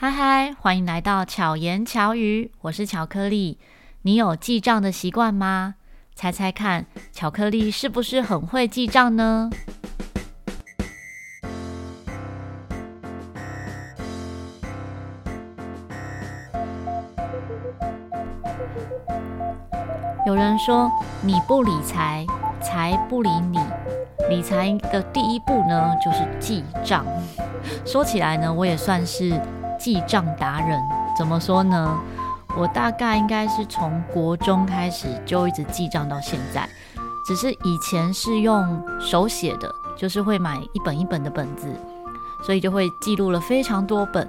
嗨嗨，欢迎来到巧言巧语，我是巧克力。你有记账的习惯吗？猜猜看，巧克力是不是很会记账呢？有人说，你不理财，财不理你。理财的第一步呢，就是记账。说起来呢，我也算是。记账达人怎么说呢？我大概应该是从国中开始就一直记账到现在，只是以前是用手写的，就是会买一本一本的本子，所以就会记录了非常多本。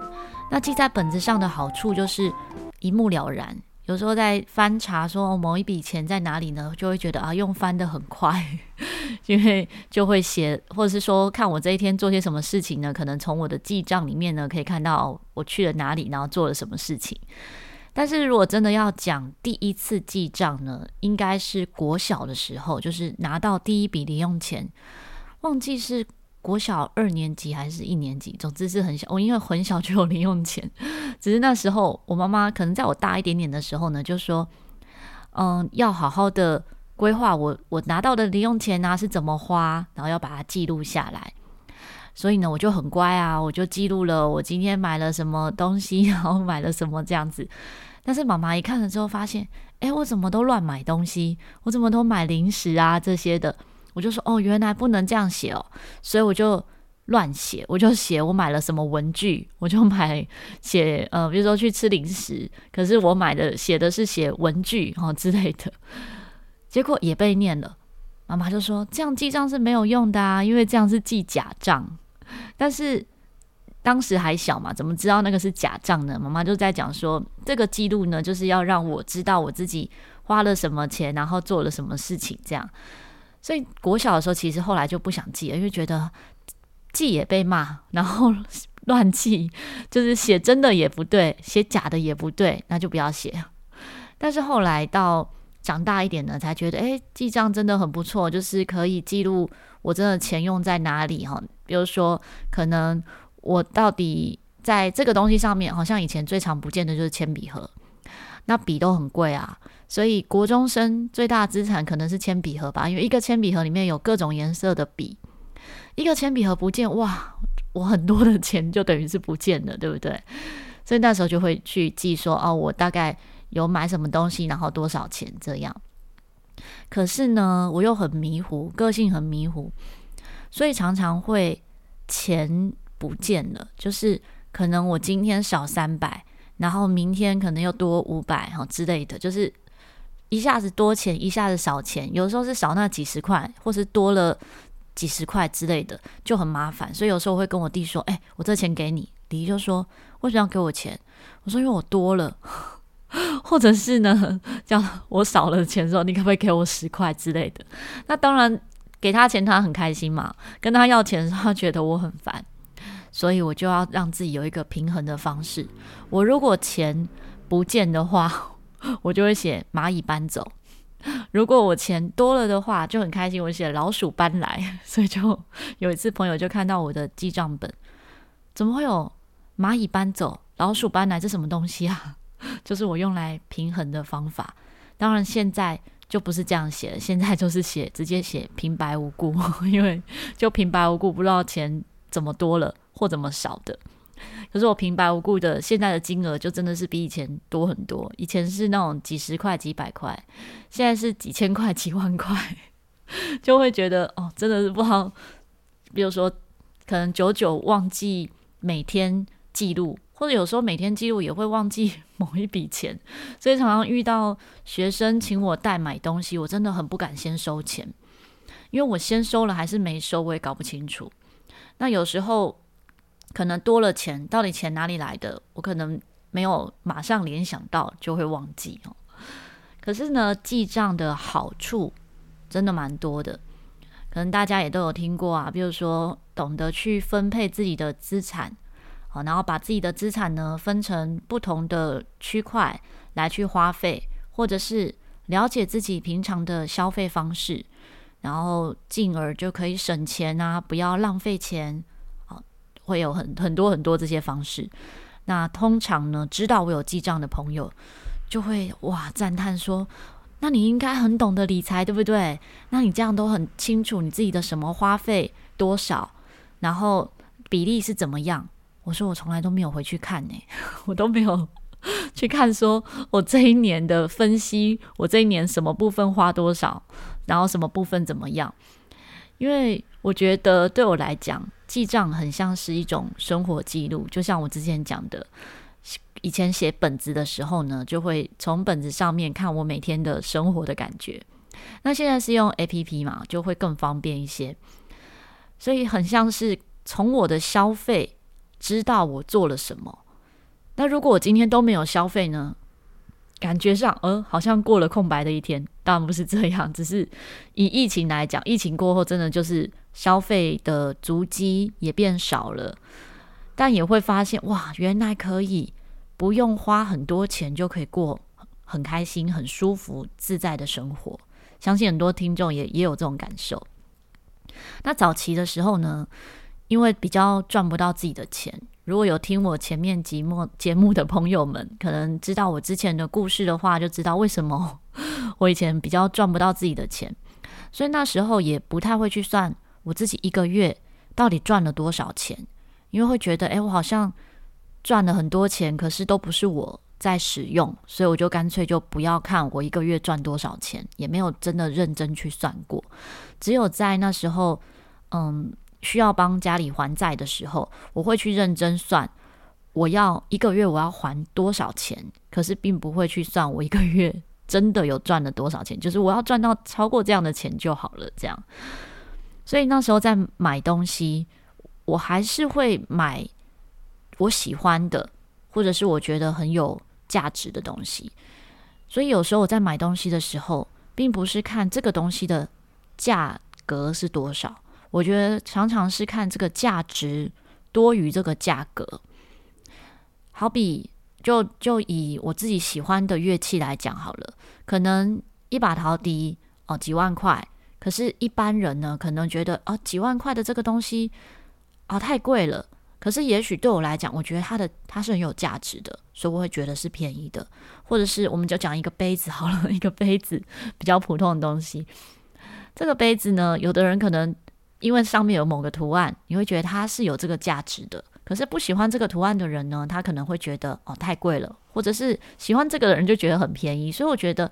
那记在本子上的好处就是一目了然。有时候在翻查说某一笔钱在哪里呢，就会觉得啊，用翻得很快，因为就会写，或者是说看我这一天做些什么事情呢？可能从我的记账里面呢，可以看到我去了哪里，然后做了什么事情。但是如果真的要讲第一次记账呢，应该是国小的时候，就是拿到第一笔零用钱，忘记是。国小二年级还是一年级，总之是很小。我因为很小就有零用钱，只是那时候我妈妈可能在我大一点点的时候呢，就说：“嗯，要好好的规划我我拿到的零用钱啊是怎么花，然后要把它记录下来。”所以呢，我就很乖啊，我就记录了我今天买了什么东西，然后买了什么这样子。但是妈妈一看了之后，发现：“诶，我怎么都乱买东西？我怎么都买零食啊这些的？”我就说哦，原来不能这样写哦，所以我就乱写，我就写我买了什么文具，我就买写呃，比如说去吃零食，可是我买的写的是写文具哦之类的，结果也被念了。妈妈就说这样记账是没有用的啊，因为这样是记假账。但是当时还小嘛，怎么知道那个是假账呢？妈妈就在讲说，这个记录呢，就是要让我知道我自己花了什么钱，然后做了什么事情，这样。所以国小的时候，其实后来就不想记了，因为觉得记也被骂，然后 乱记，就是写真的也不对，写假的也不对，那就不要写。但是后来到长大一点呢，才觉得，诶，记账真的很不错，就是可以记录我真的钱用在哪里哈。比如说，可能我到底在这个东西上面，好像以前最常不见的就是铅笔盒。那笔都很贵啊，所以国中生最大资产可能是铅笔盒吧，因为一个铅笔盒里面有各种颜色的笔，一个铅笔盒不见，哇，我很多的钱就等于是不见了，对不对？所以那时候就会去记说，哦，我大概有买什么东西，然后多少钱这样。可是呢，我又很迷糊，个性很迷糊，所以常常会钱不见了，就是可能我今天少三百。然后明天可能又多五百哈之类的，就是一下子多钱，一下子少钱，有时候是少那几十块，或是多了几十块之类的，就很麻烦。所以有时候我会跟我弟说：“哎，我这钱给你。”弟就说：“为什么要给我钱？”我说：“因为我多了。”或者是呢，这样我少了钱的时候，你可不可以给我十块之类的？那当然给他钱，他很开心嘛。跟他要钱的时候，他觉得我很烦。所以我就要让自己有一个平衡的方式。我如果钱不见的话，我就会写蚂蚁搬走；如果我钱多了的话，就很开心，我写老鼠搬来。所以就有一次朋友就看到我的记账本，怎么会有蚂蚁搬走、老鼠搬来？这什么东西啊？就是我用来平衡的方法。当然现在就不是这样写了，现在就是写直接写平白无故，因为就平白无故不知道钱怎么多了。或怎么少的，可是我平白无故的现在的金额就真的是比以前多很多。以前是那种几十块、几百块，现在是几千块、几万块，就会觉得哦，真的是不好。比如说，可能久久忘记每天记录，或者有时候每天记录也会忘记 某一笔钱，所以常常遇到学生请我代买东西，我真的很不敢先收钱，因为我先收了还是没收，我也搞不清楚。那有时候。可能多了钱，到底钱哪里来的？我可能没有马上联想到，就会忘记哦。可是呢，记账的好处真的蛮多的，可能大家也都有听过啊。比如说，懂得去分配自己的资产，好，然后把自己的资产呢分成不同的区块来去花费，或者是了解自己平常的消费方式，然后进而就可以省钱啊，不要浪费钱。会有很很多很多这些方式，那通常呢，知道我有记账的朋友，就会哇赞叹说：“那你应该很懂得理财，对不对？那你这样都很清楚你自己的什么花费多少，然后比例是怎么样？”我说：“我从来都没有回去看呢，我都没有 去看，说我这一年的分析，我这一年什么部分花多少，然后什么部分怎么样？因为我觉得对我来讲。”记账很像是一种生活记录，就像我之前讲的，以前写本子的时候呢，就会从本子上面看我每天的生活的感觉。那现在是用 APP 嘛，就会更方便一些，所以很像是从我的消费知道我做了什么。那如果我今天都没有消费呢？感觉上，呃，好像过了空白的一天。当然不是这样，只是以疫情来讲，疫情过后真的就是消费的足迹也变少了，但也会发现，哇，原来可以不用花很多钱就可以过很开心、很舒服、自在的生活。相信很多听众也也有这种感受。那早期的时候呢，因为比较赚不到自己的钱。如果有听我前面节目节目的朋友们，可能知道我之前的故事的话，就知道为什么 我以前比较赚不到自己的钱，所以那时候也不太会去算我自己一个月到底赚了多少钱，因为会觉得，诶，我好像赚了很多钱，可是都不是我在使用，所以我就干脆就不要看我一个月赚多少钱，也没有真的认真去算过，只有在那时候，嗯。需要帮家里还债的时候，我会去认真算，我要一个月我要还多少钱，可是并不会去算我一个月真的有赚了多少钱，就是我要赚到超过这样的钱就好了。这样，所以那时候在买东西，我还是会买我喜欢的，或者是我觉得很有价值的东西。所以有时候我在买东西的时候，并不是看这个东西的价格是多少。我觉得常常是看这个价值多于这个价格。好比就就以我自己喜欢的乐器来讲好了，可能一把陶笛哦几万块，可是一般人呢可能觉得哦几万块的这个东西啊、太贵了。可是也许对我来讲，我觉得它的它是很有价值的，所以我会觉得是便宜的。或者是我们就讲一个杯子好了，一个杯子比较普通的东西，这个杯子呢，有的人可能。因为上面有某个图案，你会觉得它是有这个价值的。可是不喜欢这个图案的人呢，他可能会觉得哦太贵了，或者是喜欢这个人就觉得很便宜。所以我觉得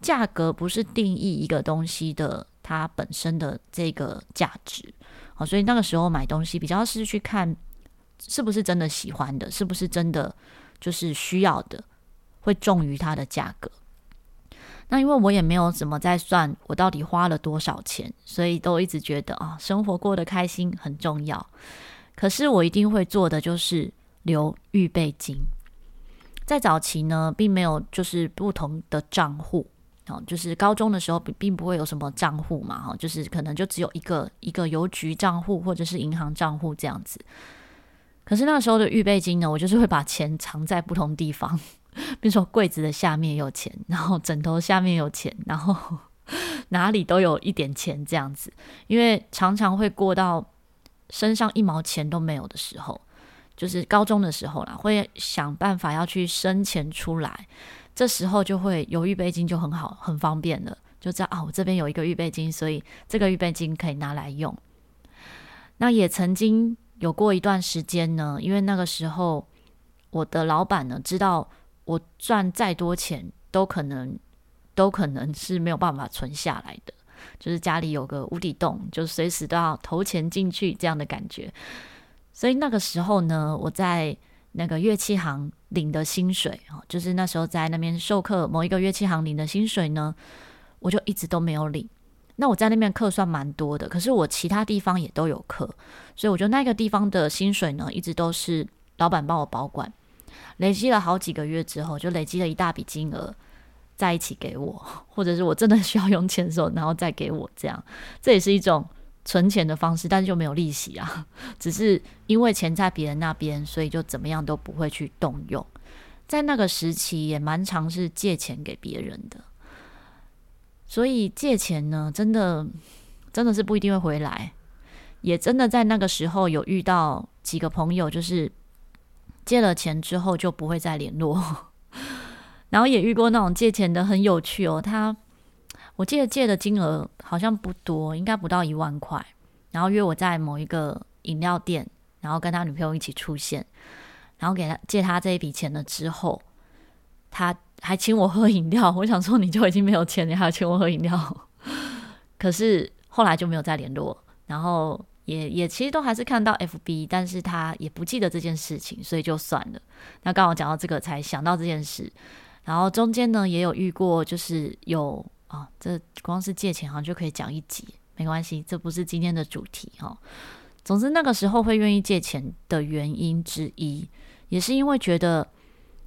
价格不是定义一个东西的它本身的这个价值。好，所以那个时候买东西比较是去看是不是真的喜欢的，是不是真的就是需要的，会重于它的价格。那因为我也没有怎么在算我到底花了多少钱，所以都一直觉得啊，生活过得开心很重要。可是我一定会做的就是留预备金。在早期呢，并没有就是不同的账户，哦，就是高中的时候并不会有什么账户嘛，哈，就是可能就只有一个一个邮局账户或者是银行账户这样子。可是那时候的预备金呢，我就是会把钱藏在不同地方。比如说柜子的下面有钱，然后枕头下面有钱，然后 哪里都有一点钱这样子。因为常常会过到身上一毛钱都没有的时候，就是高中的时候啦，会想办法要去生钱出来。这时候就会有预备金就很好，很方便了，就知道啊，我这边有一个预备金，所以这个预备金可以拿来用。那也曾经有过一段时间呢，因为那个时候我的老板呢知道。我赚再多钱，都可能都可能是没有办法存下来的。就是家里有个无底洞，就随时都要投钱进去这样的感觉。所以那个时候呢，我在那个乐器行领的薪水，就是那时候在那边授课某一个乐器行领的薪水呢，我就一直都没有领。那我在那边课算蛮多的，可是我其他地方也都有课，所以我觉得那个地方的薪水呢，一直都是老板帮我保管。累积了好几个月之后，就累积了一大笔金额在一起给我，或者是我真的需要用钱的时候，然后再给我这样，这也是一种存钱的方式，但是就没有利息啊，只是因为钱在别人那边，所以就怎么样都不会去动用。在那个时期也蛮常是借钱给别人的，所以借钱呢，真的真的是不一定会回来，也真的在那个时候有遇到几个朋友，就是。借了钱之后就不会再联络。然后也遇过那种借钱的很有趣哦，他我记得借的金额好像不多，应该不到一万块，然后约我在某一个饮料店，然后跟他女朋友一起出现，然后给他借他这一笔钱了之后，他还请我喝饮料。我想说你就已经没有钱，你还要请我喝饮料？可是后来就没有再联络，然后也也其实都还是看到 FB，但是他也不记得这件事情，所以就算了。那刚好讲到这个，才想到这件事。然后中间呢，也有遇过，就是有啊、这光是借钱好像就可以讲一集，没关系，这不是今天的主题哈、哦。总之那个时候会愿意借钱的原因之一，也是因为觉得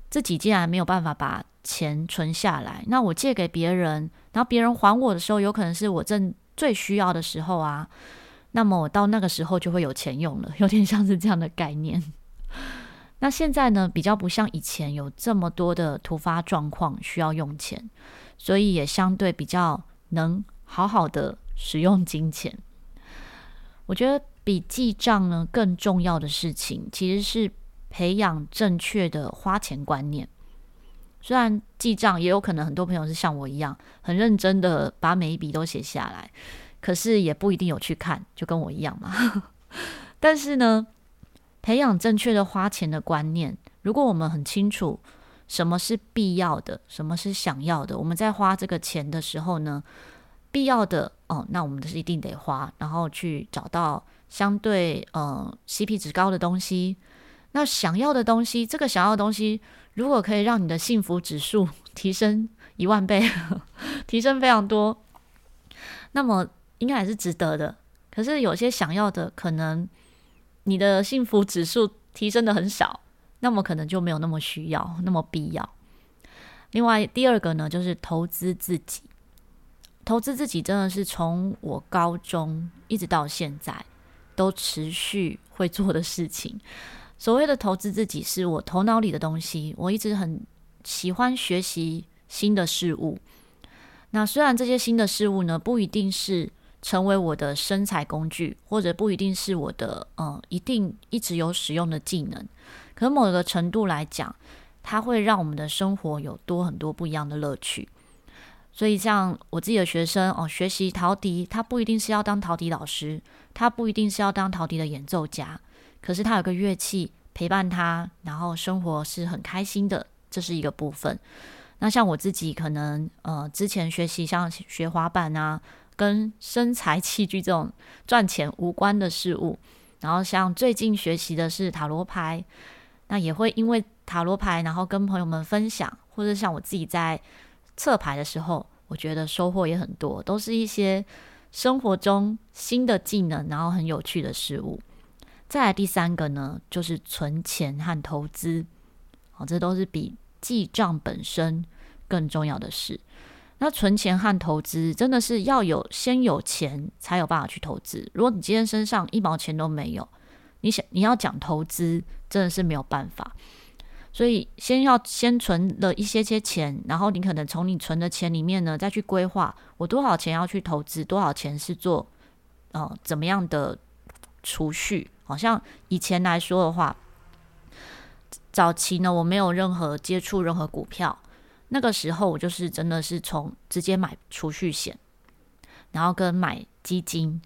自己既然没有办法把钱存下来，那我借给别人，然后别人还我的时候，有可能是我正最需要的时候啊，那么我到那个时候就会有钱用了，有点像是这样的概念。那现在呢，比较不像以前有这么多的突发状况需要用钱，所以也相对比较能好好的使用金钱。我觉得比记账呢更重要的事情，其实是培养正确的花钱观念。虽然记账也有可能很多朋友是像我一样很认真的把每一笔都写下来，可是也不一定有去看，就跟我一样嘛。但是呢，培养正确的花钱的观念，如果我们很清楚什么是必要的，什么是想要的，我们在花这个钱的时候呢，必要的哦，那我们是一定得花，然后去找到相对呃 CP 值高的东西。那想要的东西，这个想要的东西，如果可以让你的幸福指数提升一万倍，提升非常多，那么应该还是值得的。可是有些想要的可能。你的幸福指数提升的很少，那么可能就没有那么需要，那么必要。另外，第二个呢，就是投资自己。投资自己真的是从我高中一直到现在都持续会做的事情。所谓的投资自己，是我头脑里的东西。我一直很喜欢学习新的事物。那虽然这些新的事物呢，不一定是。成为我的生财工具，或者不一定是我的，呃，一定一直有使用的技能。可某个程度来讲，它会让我们的生活有多很多不一样的乐趣。所以，像我自己的学生哦，学习陶笛，他不一定是要当陶笛老师，他不一定是要当陶笛的演奏家，可是他有个乐器陪伴他，然后生活是很开心的，这是一个部分。那像我自己，可能呃，之前学习像学滑板啊。跟生财器具这种赚钱无关的事物，然后像最近学习的是塔罗牌，那也会因为塔罗牌，然后跟朋友们分享，或者像我自己在测牌的时候，我觉得收获也很多，都是一些生活中新的技能，然后很有趣的事物。再来第三个呢，就是存钱和投资，好，这都是比记账本身更重要的事。那存钱和投资真的是要有先有钱才有办法去投资。如果你今天身上一毛钱都没有，你想你要讲投资真的是没有办法。所以先要先存了一些些钱，然后你可能从你存的钱里面呢再去规划我多少钱要去投资，多少钱是做呃怎么样的储蓄。好像以前来说的话，早期呢我没有任何接触任何股票。那个时候我就是真的是从直接买储蓄险，然后跟买基金，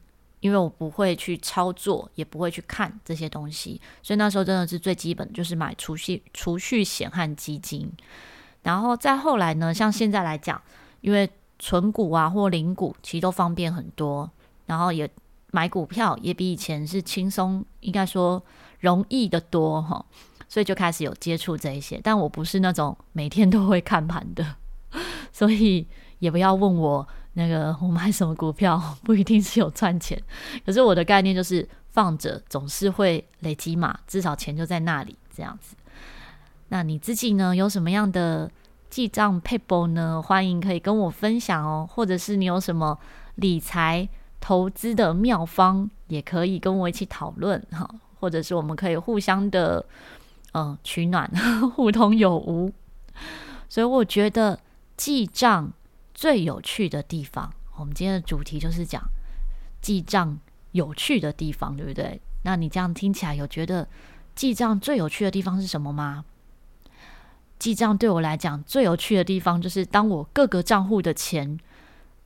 因为我不会去操作，也不会去看这些东西，所以那时候真的是最基本的就是买储蓄储蓄险和基金。然后再后来呢，像现在来讲，因为存股啊或零股其实都方便很多，然后也买股票也比以前是轻松，应该说容易得多哈。所以就开始有接触这一些，但我不是那种每天都会看盘的，所以也不要问我那个我买什么股票 不一定是有赚钱，可是我的概念就是放着总是会累积嘛，至少钱就在那里这样子。那你自己呢，有什么样的记账撇步呢？欢迎可以跟我分享哦，或者是你有什么理财投资的妙方，也可以跟我一起讨论哈，或者是我们可以互相的。嗯，取暖，互通有无，所以我觉得记账最有趣的地方，我们今天的主题就是讲记账有趣的地方，对不对？那你这样听起来有觉得记账最有趣的地方是什么吗？记账对我来讲最有趣的地方，就是当我各个账户的钱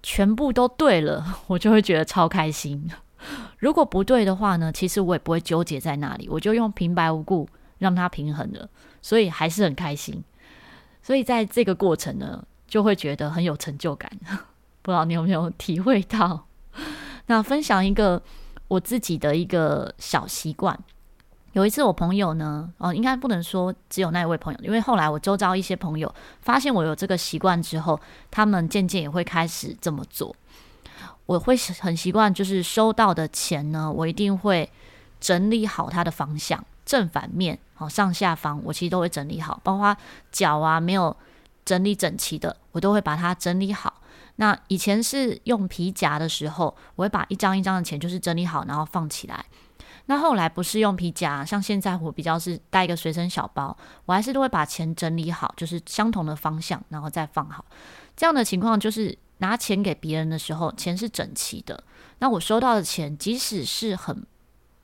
全部都对了，我就会觉得超开心。如果不对的话呢，其实我也不会纠结在那里，我就用平白无故让它平衡了，所以还是很开心。所以在这个过程呢，就会觉得很有成就感。不知道你有没有体会到？那分享一个我自己的一个小习惯。有一次我朋友呢，哦，应该不能说只有那一位朋友，因为后来我周遭一些朋友发现我有这个习惯之后，他们渐渐也会开始这么做。我会很习惯，就是收到的钱呢，我一定会整理好它的方向，正反面，好，上下方，我其实都会整理好，包括角啊没有整理整齐的，我都会把它整理好。那以前是用皮夹的时候，我会把一张一张的钱就是整理好，然后放起来。那后来不是用皮夹，像现在我比较是带一个随身小包，我还是都会把钱整理好，就是相同的方向，然后再放好。这样的情况就是。拿钱给别人的时候，钱是整齐的。那我收到的钱，即使是很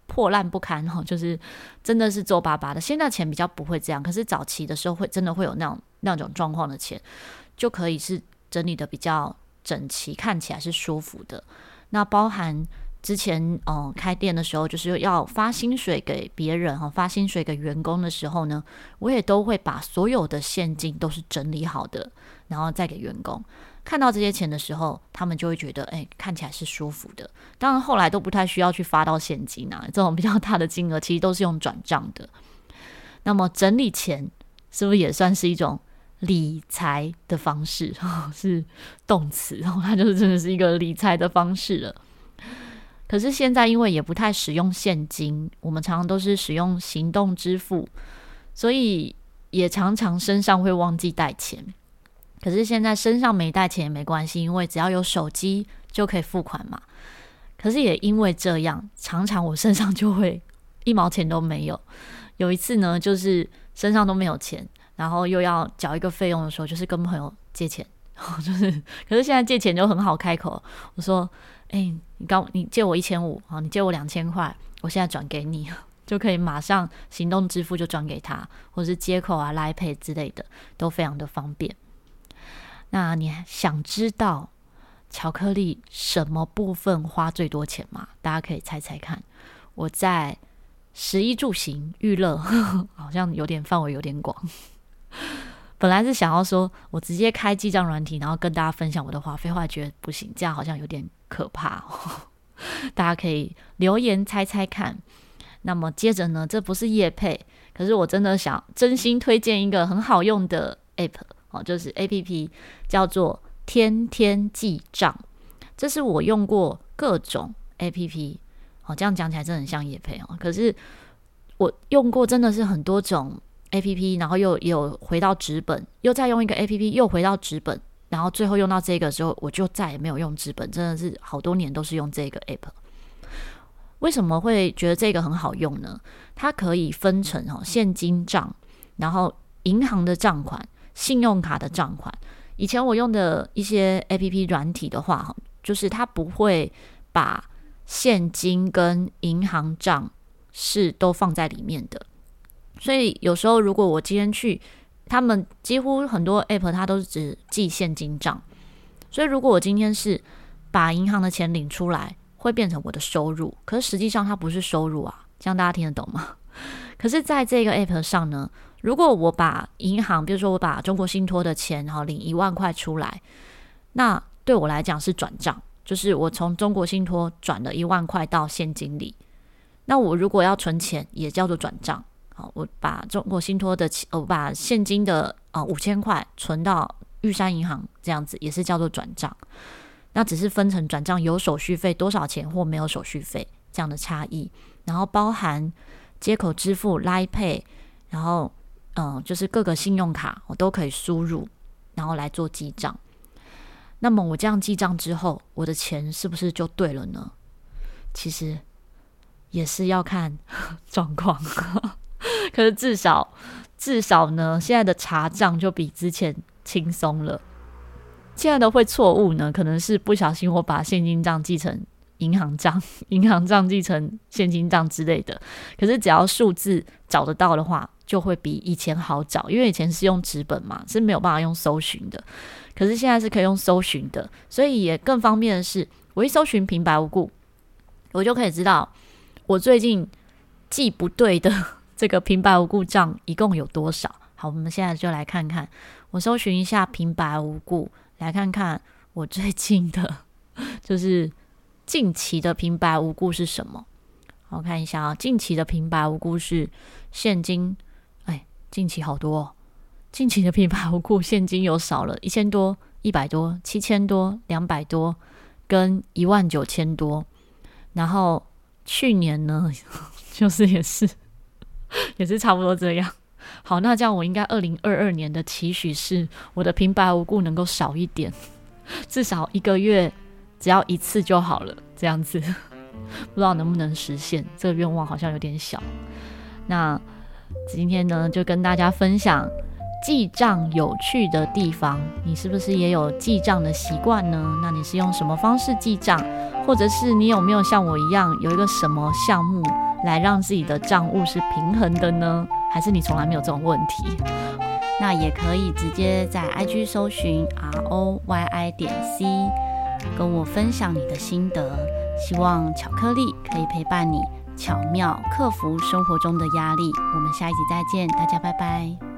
破烂不堪哈，就是真的是皱巴巴的。现在钱比较不会这样，可是早期的时候会真的会有那种那种状况的钱，就可以是整理的比较整齐，看起来是舒服的。那包含之前嗯开店的时候，就是要发薪水给别人哈，发薪水给员工的时候呢，我也都会把所有的现金都是整理好的，然后再给员工。看到这些钱的时候，他们就会觉得，哎，看起来是舒服的。当然，后来都不太需要去发到现金啊，这种比较大的金额，其实都是用转账的。那么，整理钱是不是也算是一种理财的方式？是动词，然 后它就是真的是一个理财的方式了。可是现在，因为也不太使用现金，我们常常都是使用行动支付，所以也常常身上会忘记带钱。可是现在身上没带钱也没关系，因为只要有手机就可以付款嘛。可是也因为这样，常常我身上就会一毛钱都没有。有一次呢，就是身上都没有钱，然后又要缴一个费用的时候，就是跟朋友借钱，就是可是现在借钱就很好开口，我说：“哎，你刚你借我一千五，好，你借我两千块，我现在转给你，就可以马上行动支付就转给他，或者是接口啊、Line Pay 之类的，都非常的方便。”那你想知道巧克力什么部分花最多钱吗？大家可以猜猜看。我在食衣住行娱乐，好像有点范围有点广。本来是想要说我直接开记账软体，然后跟大家分享我的花费，后来觉得不行，这样好像有点可怕。大家可以留言猜猜看。那么接着呢，这不是叶配，可是我真的想真心推荐一个很好用的 app。哦，就是 A P P 叫做天天记账，这是我用过各种 A P P。哦，这样讲起来真的很像叶配哦。可是我用过真的是很多种 A P P，然后又又回到纸本，又再用一个 A P P 又回到纸本，然后最后用到这个时候，我就再也没有用纸本，真的是好多年都是用这个 App。为什么会觉得这个很好用呢？它可以分成哦现金账，然后银行的账款。信用卡的账款，以前我用的一些 APP 软体的话，就是它不会把现金跟银行账是都放在里面的，所以有时候如果我今天去，他们几乎很多 APP 它都是只记现金账，所以如果我今天是把银行的钱领出来，会变成我的收入，可是实际上它不是收入啊，这样大家听得懂吗？可是在这个 APP 上呢，如果我把银行，比如说我把中国信托的钱，然后领一万块出来，那对我来讲是转账，就是我从中国信托转了一万块到现金里。那我如果要存钱，也叫做转账。好，我把中国信托的钱，我把现金的啊五千块存到玉山银行，这样子也是叫做转账。那只是分成转账有手续费多少钱或没有手续费这样的差异，然后包含接口支付、Line Pay，然后。嗯，就是各个信用卡我都可以输入，然后来做记账。那么我这样记账之后，我的钱是不是就对了呢？其实也是要看 状况。可是至少至少呢，现在的查账就比之前轻松了。现在的会错误呢，可能是不小心我把现金账记成银行账、银行账记成现金账之类的。可是只要数字找得到的话，就会比以前好找，因为以前是用纸本嘛，是没有办法用搜寻的。可是现在是可以用搜寻的，所以也更方便的是，我一搜寻平白无故，我就可以知道我最近记不对的这个平白无故账一共有多少。好，我们现在就来看看，我搜寻一下平白无故，来看看我最近的，就是近期的平白无故是什么？我看一下啊，近期的平白无故是现金。哎近期好多哦，近期的平白无故现金有少了一千多、一百多、七千多、两百多，跟一万九千多。然后去年呢，就是也是 也是差不多这样。好，那这样我应该二零二二年的期许是，我的平白无故能够少一点，至少一个月只要一次就好了。这样子 不知道能不能实现，这个愿望好像有点小。那。今天呢，就跟大家分享记账有趣的地方。你是不是也有记账的习惯呢？那你是用什么方式记账？或者是你有没有像我一样有一个什么项目来让自己的账务是平衡的呢？还是你从来没有这种问题？那也可以直接在 IG 搜寻 R O Y I 点 C，跟我分享你的心得。希望巧克力可以陪伴你。巧妙克服生活中的压力，我们下一集再见，大家拜拜。